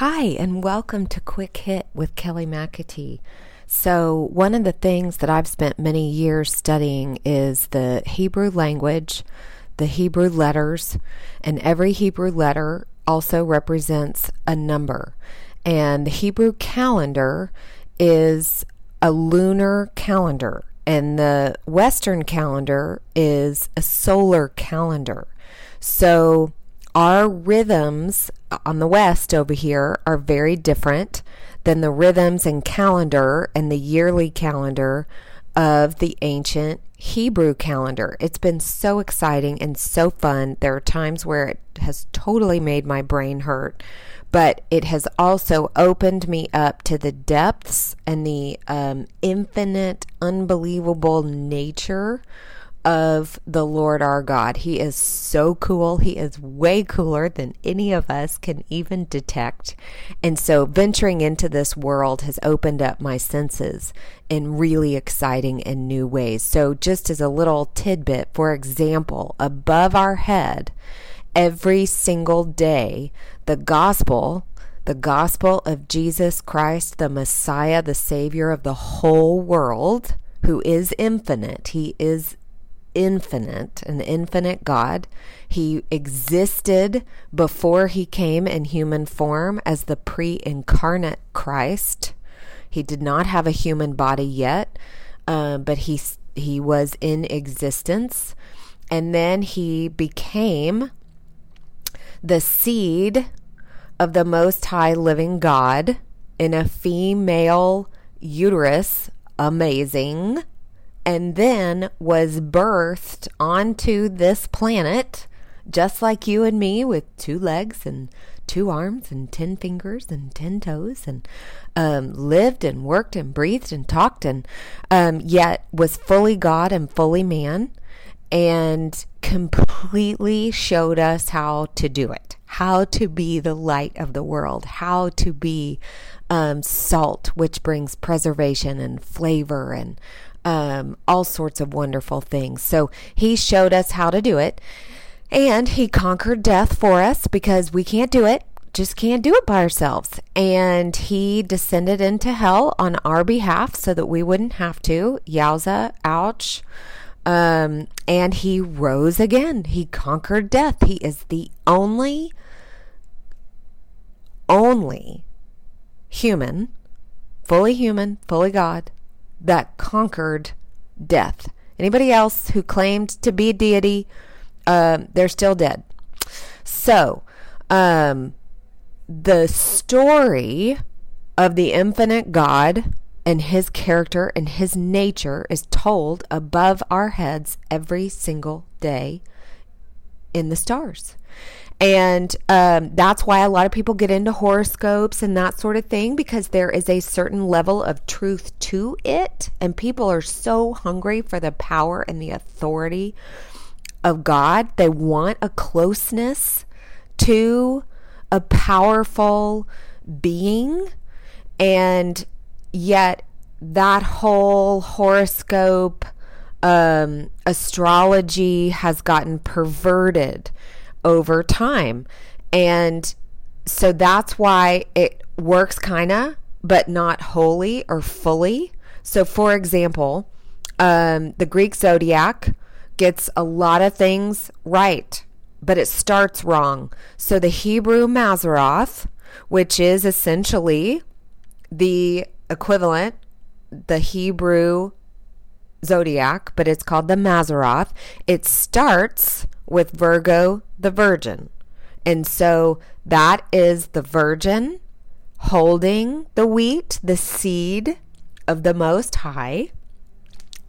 Hi, and welcome to Quick Hit with Kelli Macatee. So, one of the things that I've spent many years studying is the Hebrew language, the Hebrew letters, and every Hebrew letter also represents a number. And the Hebrew calendar is a lunar calendar, and the Western calendar is a solar calendar. So, our rhythms on the West over here are very different than the rhythms and calendar and the yearly calendar of the ancient Hebrew calendar. It's been so exciting and so fun. There are times where it has totally made my brain hurt, but it has also opened me up to the depths and the um, infinite, unbelievable nature of the Lord our God. He is so cool. He is way cooler than any of us can even detect. And so venturing into this world has opened up my senses in really exciting and new ways. So, just as a little tidbit, for example, above our head, every single day, the gospel the gospel of Jesus Christ, the Messiah, the Savior of the whole world, who is infinite. He is infinite, an infinite God. He existed before he came in human form as the pre incarnate Christ. He did not have a human body yet, uh, but he, he was in existence. And then he became the seed of the Most High Living God in a female uterus. Amazing and then was birthed onto this planet, just like you and me, with two legs and two arms and ten fingers and ten toes, and um, lived and worked and breathed and talked, and um, yet was fully God and fully man, and completely showed us how to do it, how to be the light of the world, how to be um, salt, which brings preservation and flavor and um, all sorts of wonderful things. So he showed us how to do it. And he conquered death for us because we can't do it, just can't do it by ourselves. And he descended into hell on our behalf so that we wouldn't have to. Yowza, ouch. Um, and he rose again. He conquered death. He is the only, only human, fully human, fully God, that conquered death. Anybody else who claimed to be a deity, uh, they're still dead. So, um, the story of the infinite God and his character and his nature is told above our heads every single day in the stars. And um, that's why a lot of people get into horoscopes and that sort of thing because there is a certain level of truth to it. And people are so hungry for the power and the authority of God. They want a closeness to a powerful being. And yet, that whole horoscope, um, astrology has gotten perverted over time. And so that's why it works kind of, but not wholly or fully. So, for example, um, the Greek zodiac gets a lot of things right, but it starts wrong. So, the Hebrew Mazzaroth, which is essentially the equivalent, the Hebrew zodiac, but it's called the Mazzaroth, it starts with Virgo the Virgin. And so that is the Virgin holding the wheat, the seed of the Most High.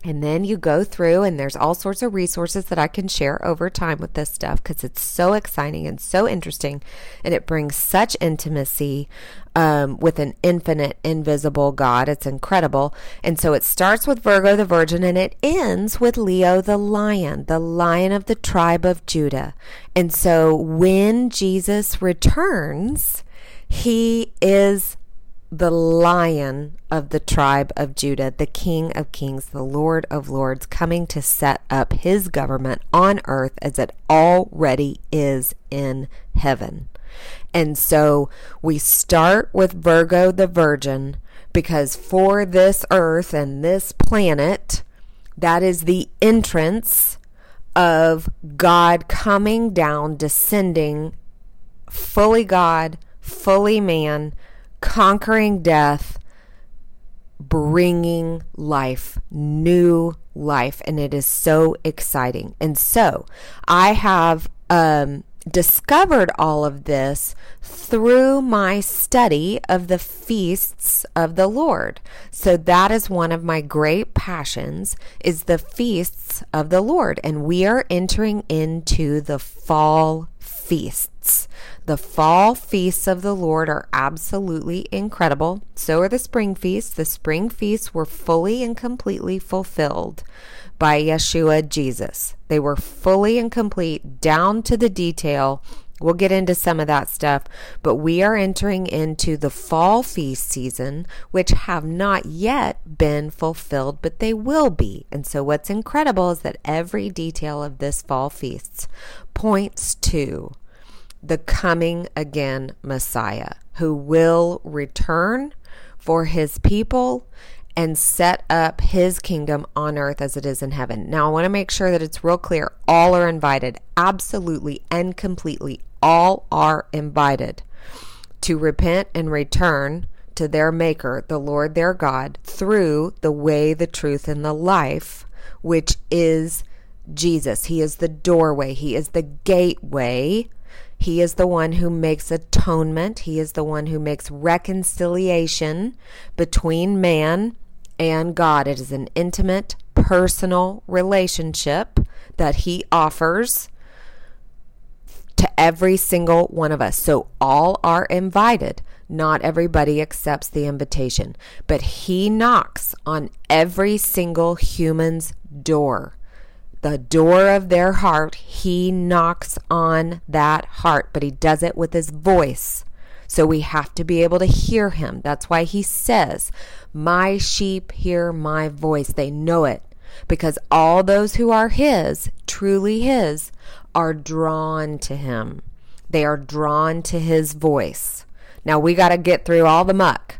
And then you go through, and there's all sorts of resources that I can share over time with this stuff because it's so exciting and so interesting. And it brings such intimacy um, with an infinite, invisible God. It's incredible. And so it starts with Virgo the Virgin and it ends with Leo the Lion, the Lion of the tribe of Judah. And so when Jesus returns, he is the lion of the tribe of Judah, the King of kings, the Lord of lords, coming to set up his government on earth as it already is in heaven. And so we start with Virgo the Virgin because for this earth and this planet, that is the entrance of God coming down, descending, fully God, fully man, conquering death, bringing life, new life. And it is so exciting. And so I have um, discovered all of this through my study of the feasts of the Lord. So that is one of my great passions is the feasts of the Lord and we are entering into the fall feasts. The fall feasts of the Lord are absolutely incredible. So are the spring feasts. The spring feasts were fully and completely fulfilled by Yeshua Jesus. They were fully and complete down to the detail. We'll get into some of that stuff, but we are entering into the fall feast season, which have not yet been fulfilled, but they will be. And so, what's incredible is that every detail of this fall feasts points to the coming again Messiah who will return for his people and set up his kingdom on earth as it is in heaven. Now, I want to make sure that it's real clear. All are invited, absolutely and completely. All are invited to repent and return to their Maker, the Lord their God, through the way, the truth, and the life, which is Jesus. He is the doorway, He is the gateway. He is the one who makes atonement. He is the one who makes reconciliation between man and God. It is an intimate, personal relationship that He offers to every single one of us. So all are invited. Not everybody accepts the invitation, but He knocks on every single human's door. The door of their heart, He knocks on that heart, but He does it with His voice. So we have to be able to hear him. That's why he says, My sheep hear my voice. They know it because all those who are his, truly his, are drawn to him. They are drawn to his voice. Now we got to get through all the muck.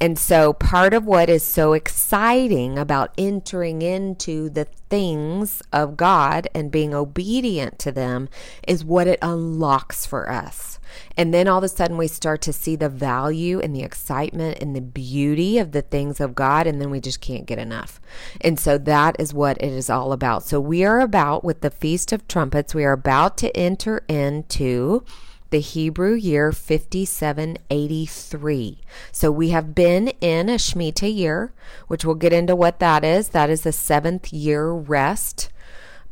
And so, part of what is so exciting about entering into the things of God and being obedient to them is what it unlocks for us. And then all of a sudden, we start to see the value and the excitement and the beauty of the things of God, and then we just can't get enough. And so, that is what it is all about. So, we are about with the Feast of Trumpets, we are about to enter into the Hebrew year 5783. So we have been in a Shemitah year, which we'll get into what that is. That is the seventh year rest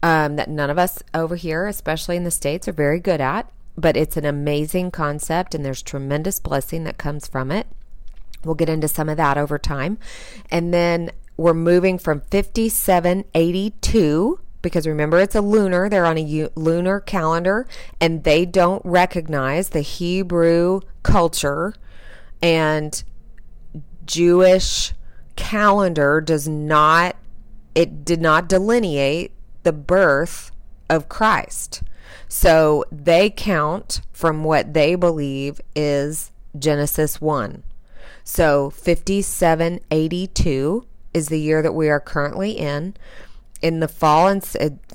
um, that none of us over here, especially in the States, are very good at. But it's an amazing concept, and there's tremendous blessing that comes from it. We'll get into some of that over time. And then we're moving from 5782 because remember it's a lunar, they're on a u- lunar calendar and they don't recognize the Hebrew culture and Jewish calendar does not it did not delineate the birth of Christ. So they count from what they believe is Genesis 1. So 5782 is the year that we are currently in in the fall and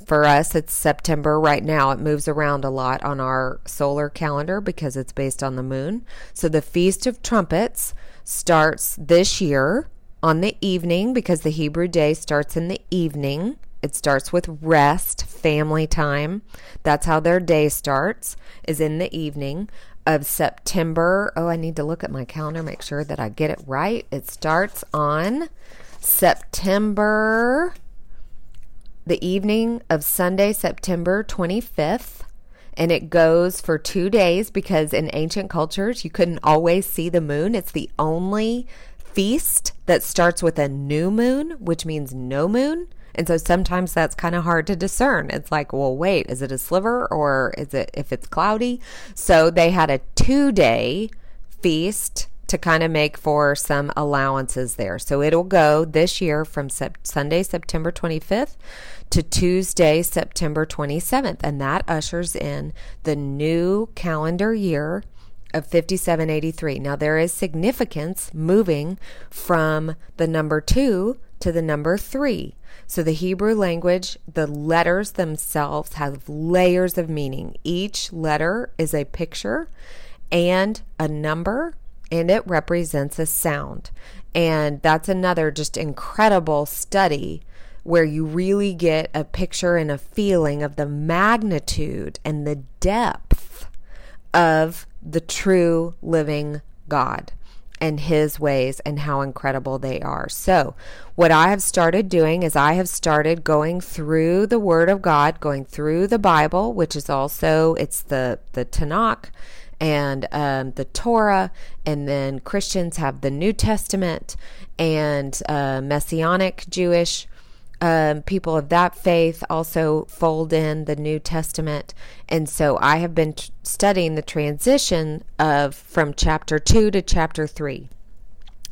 for us it's September. Right now it moves around a lot on our solar calendar because it's based on the moon. So the feast of trumpets starts this year on the evening because the Hebrew day starts in the evening. It starts with rest family time. That's how their day starts is in the evening of September. Oh I need to look at my calendar make sure that I get it right. It starts on September the evening of Sunday, September 25th. And it goes for two days because in ancient cultures, you couldn't always see the moon. It's the only feast that starts with a new moon, which means no moon. And so sometimes that's kind of hard to discern. It's like, well, wait, is it a sliver or is it if it's cloudy? So they had a two day feast to kind of make for some allowances there. So it'll go this year from sep- Sunday, September 25th to Tuesday, September 27th. And that ushers in the new calendar year of 5783. Now, there is significance moving from the number two to the number three. So, the Hebrew language, the letters themselves have layers of meaning. Each letter is a picture and a number, and it represents a sound. And that's another just incredible study where you really get a picture and a feeling of the magnitude and the depth of the true living God and his ways and how incredible they are. So, what I have started doing is I have started going through the word of God, going through the Bible, which is also it's the the Tanakh and um, the Torah, and then Christians have the New Testament and uh, Messianic Jewish um, people of that faith also fold in the New Testament. And so I have been t- studying the transition of from chapter 2 to chapter 3.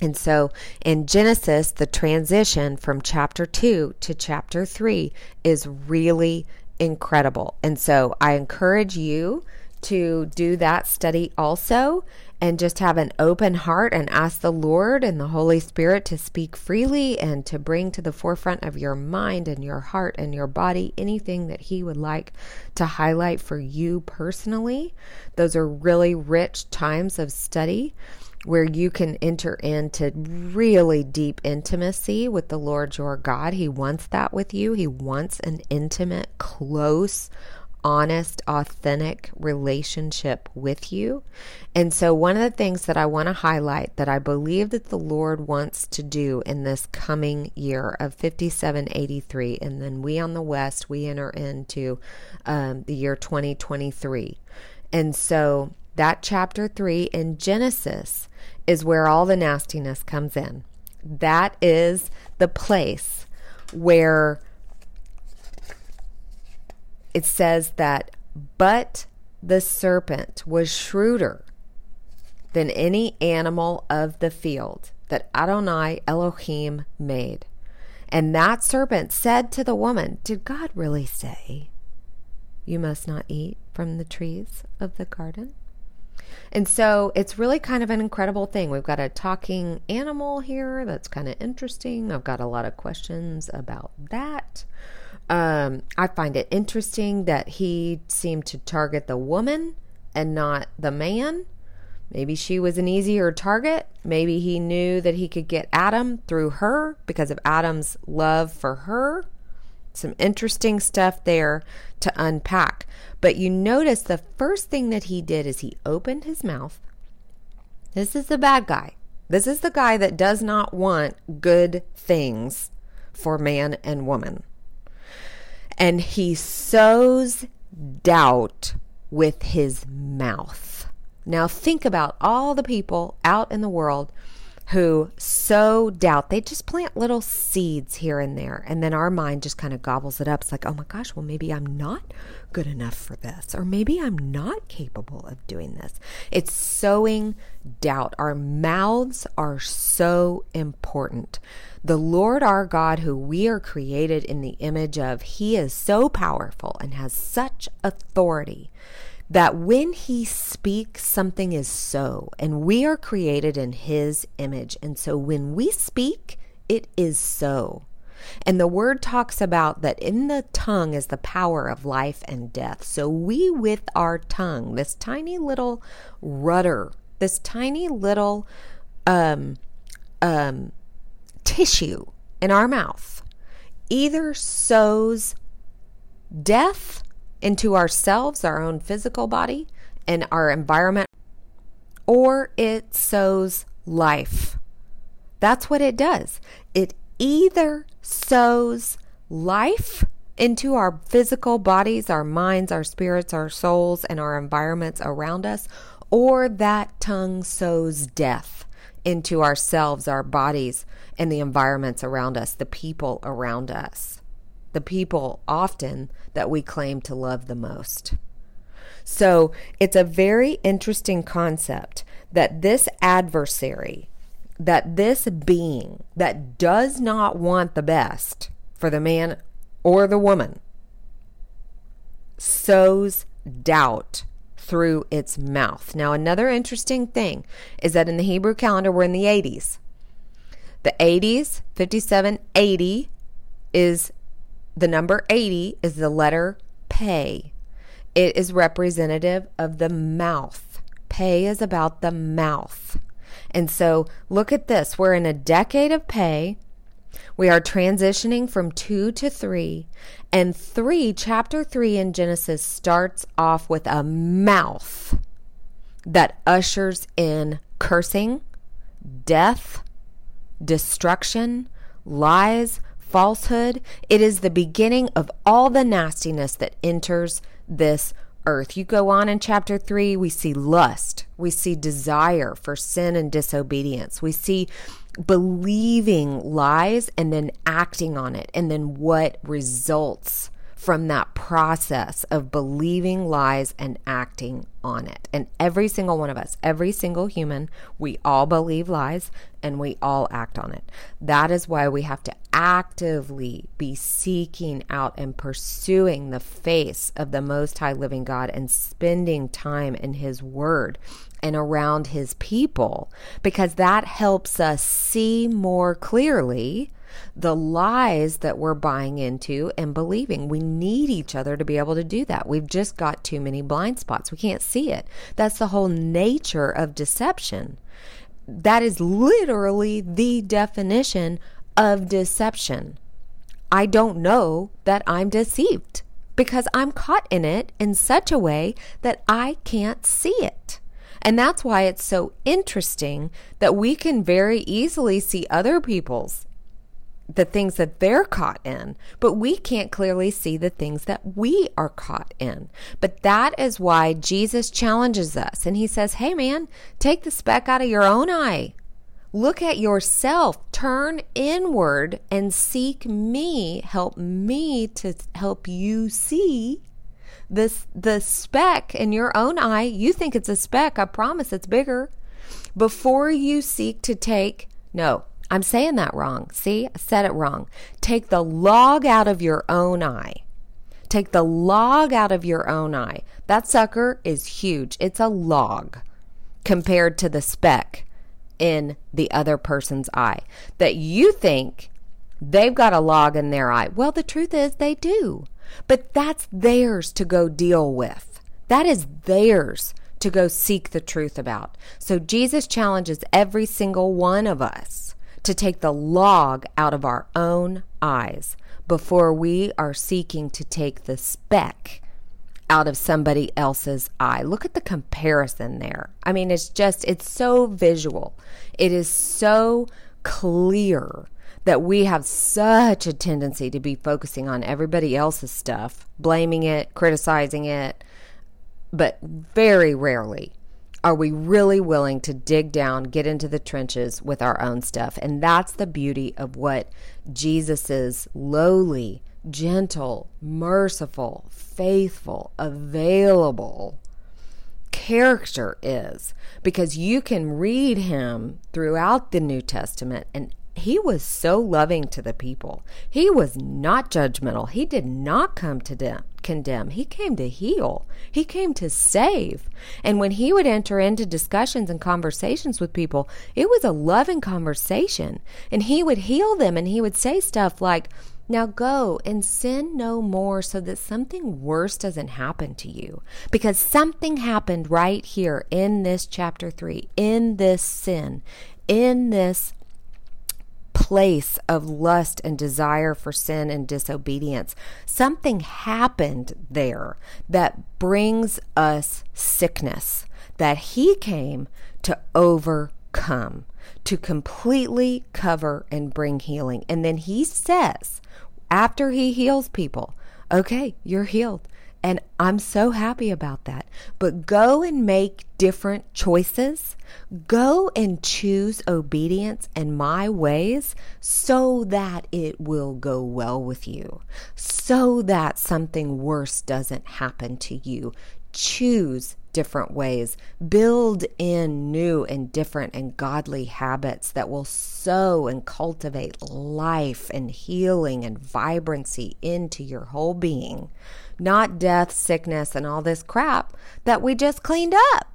And so in Genesis, the transition from chapter 2 to chapter 3 is really incredible. And so I encourage you to do that study also and just have an open heart and ask the Lord and the Holy Spirit to speak freely and to bring to the forefront of your mind and your heart and your body anything that He would like to highlight for you personally. Those are really rich times of study where you can enter into really deep intimacy with the Lord your God. He wants that with you, He wants an intimate, close, honest, authentic relationship with you. And so, one of the things that I want to highlight that I believe that the Lord wants to do in this coming year of 5783, and then we on the West, we enter into um, the year 2023. And so, that chapter 3 in Genesis is where all the nastiness comes in. That is the place where it says that, but the serpent was shrewder than any animal of the field that Adonai Elohim made. And that serpent said to the woman, Did God really say, You must not eat from the trees of the garden? And so it's really kind of an incredible thing. We've got a talking animal here that's kind of interesting. I've got a lot of questions about that. Um, I find it interesting that he seemed to target the woman and not the man. Maybe she was an easier target. Maybe he knew that he could get Adam through her because of Adam's love for her. Some interesting stuff there to unpack. But you notice the first thing that he did is he opened his mouth. This is the bad guy. This is the guy that does not want good things for man and woman and he sows doubt with his mouth. Now, think about all the people out in the world who sow doubt. They just plant little seeds here and there, and then our mind just kind of gobbles it up. It's like, oh my gosh, well, maybe I'm not good enough for this, or maybe I'm not capable of doing this. It's sowing doubt. Our mouths are so important. The Lord our God, who we are created in the image of, He is so powerful and has such authority that when He speaks, something is so. And we are created in His image. And so when we speak, it is so. And the word talks about that in the tongue is the power of life and death. So we, with our tongue, this tiny little rudder, this tiny little um, um, tissue in our mouth either sows death into ourselves, our own physical body, and our environment, or it sows life. That's what it does. It either sows life into our physical bodies, our minds, our spirits, our souls, and our environments around us, or that tongue sows death into ourselves, our bodies, and the environments around us, the people around us, the people often that we claim to love the most. So it's a very interesting concept that this adversary, that this being that does not want the best for the man or the woman, sows doubt through its mouth. Now, another interesting thing is that in the Hebrew calendar, we're in the 80s. The 80s, 5780 is the number 80 is the letter pay. It is representative of the mouth. Pay is about the mouth. And so look at this. We're in a decade of pay. We are transitioning from two to three. And three, chapter three in Genesis starts off with a mouth that ushers in cursing, death, destruction, lies, falsehood. It is the beginning of all the nastiness that enters this earth. You go on in chapter 3, we see lust, we see desire for sin and disobedience, we see believing lies and then acting on it, and then what results from that process of believing lies and acting on it. And every single one of us, every single human, we all believe lies and we all act on it. That is why we have to actively be seeking out and pursuing the face of the Most High Living God and spending time in His Word and around His people because that helps us see more clearly the lies that we're buying into and believing. We need each other to be able to do that. We've just got too many blind spots. We can't see it. That's the whole nature of deception. That is literally the definition of deception. I don't know that I'm deceived because I'm caught in it in such a way that I can't see it. And that's why it's so interesting that we can very easily see other people's the things that they're caught in, but we can't clearly see the things that we are caught in. But that is why Jesus challenges us and he says, Hey man, take the speck out of your own eye. Look at yourself, turn inward and seek me. Help me to help you see this the speck in your own eye. You think it's a speck, I promise it's bigger. Before you seek to take no, I'm saying that wrong. See, I said it wrong. Take the log out of your own eye. Take the log out of your own eye. That sucker is huge. It's a log compared to the speck in the other person's eye that you think they've got a log in their eye. Well, the truth is they do, but that's theirs to go deal with. That is theirs to go seek the truth about. So Jesus challenges every single one of us to take the log out of our own eyes before we are seeking to take the speck out of somebody else's eye. Look at the comparison there. I mean, it's just, it's so visual. It is so clear that we have such a tendency to be focusing on everybody else's stuff, blaming it, criticizing it, but very rarely are we really willing to dig down, get into the trenches with our own stuff? And that's the beauty of what Jesus's lowly, gentle, merciful, faithful, available character is because you can read him throughout the New Testament and he was so loving to the people. He was not judgmental. He did not come to dem- condemn. He came to heal. He came to save. And when he would enter into discussions and conversations with people, it was a loving conversation. And he would heal them and he would say stuff like, now go and sin no more so that something worse doesn't happen to you. Because something happened right here in this chapter 3, in this sin, in this place of lust and desire for sin and disobedience. Something happened there that brings us sickness that He came to overcome, to completely cover and bring healing. And then He says, after He heals people, okay, you're healed. And I'm so happy about that. But go and make different choices. Go and choose obedience and my ways so that it will go well with you, so that something worse doesn't happen to you. choose different ways. Build in new and different and godly habits that will sow and cultivate life and healing and vibrancy into your whole being, not death, sickness, and all this crap that we just cleaned up.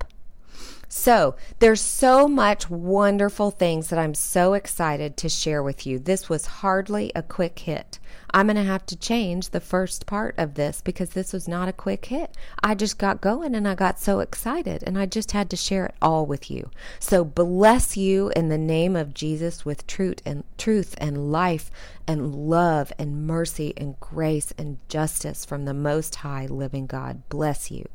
So, there's so much wonderful things that I'm so excited to share with you. This was hardly a quick hit. I'm going to have to change the first part of this because this was not a quick hit. I just got going and I got so excited and I just had to share it all with you. So bless you in the name of Jesus with truth and truth and life and love and mercy and grace and justice from the most high living God. Bless you.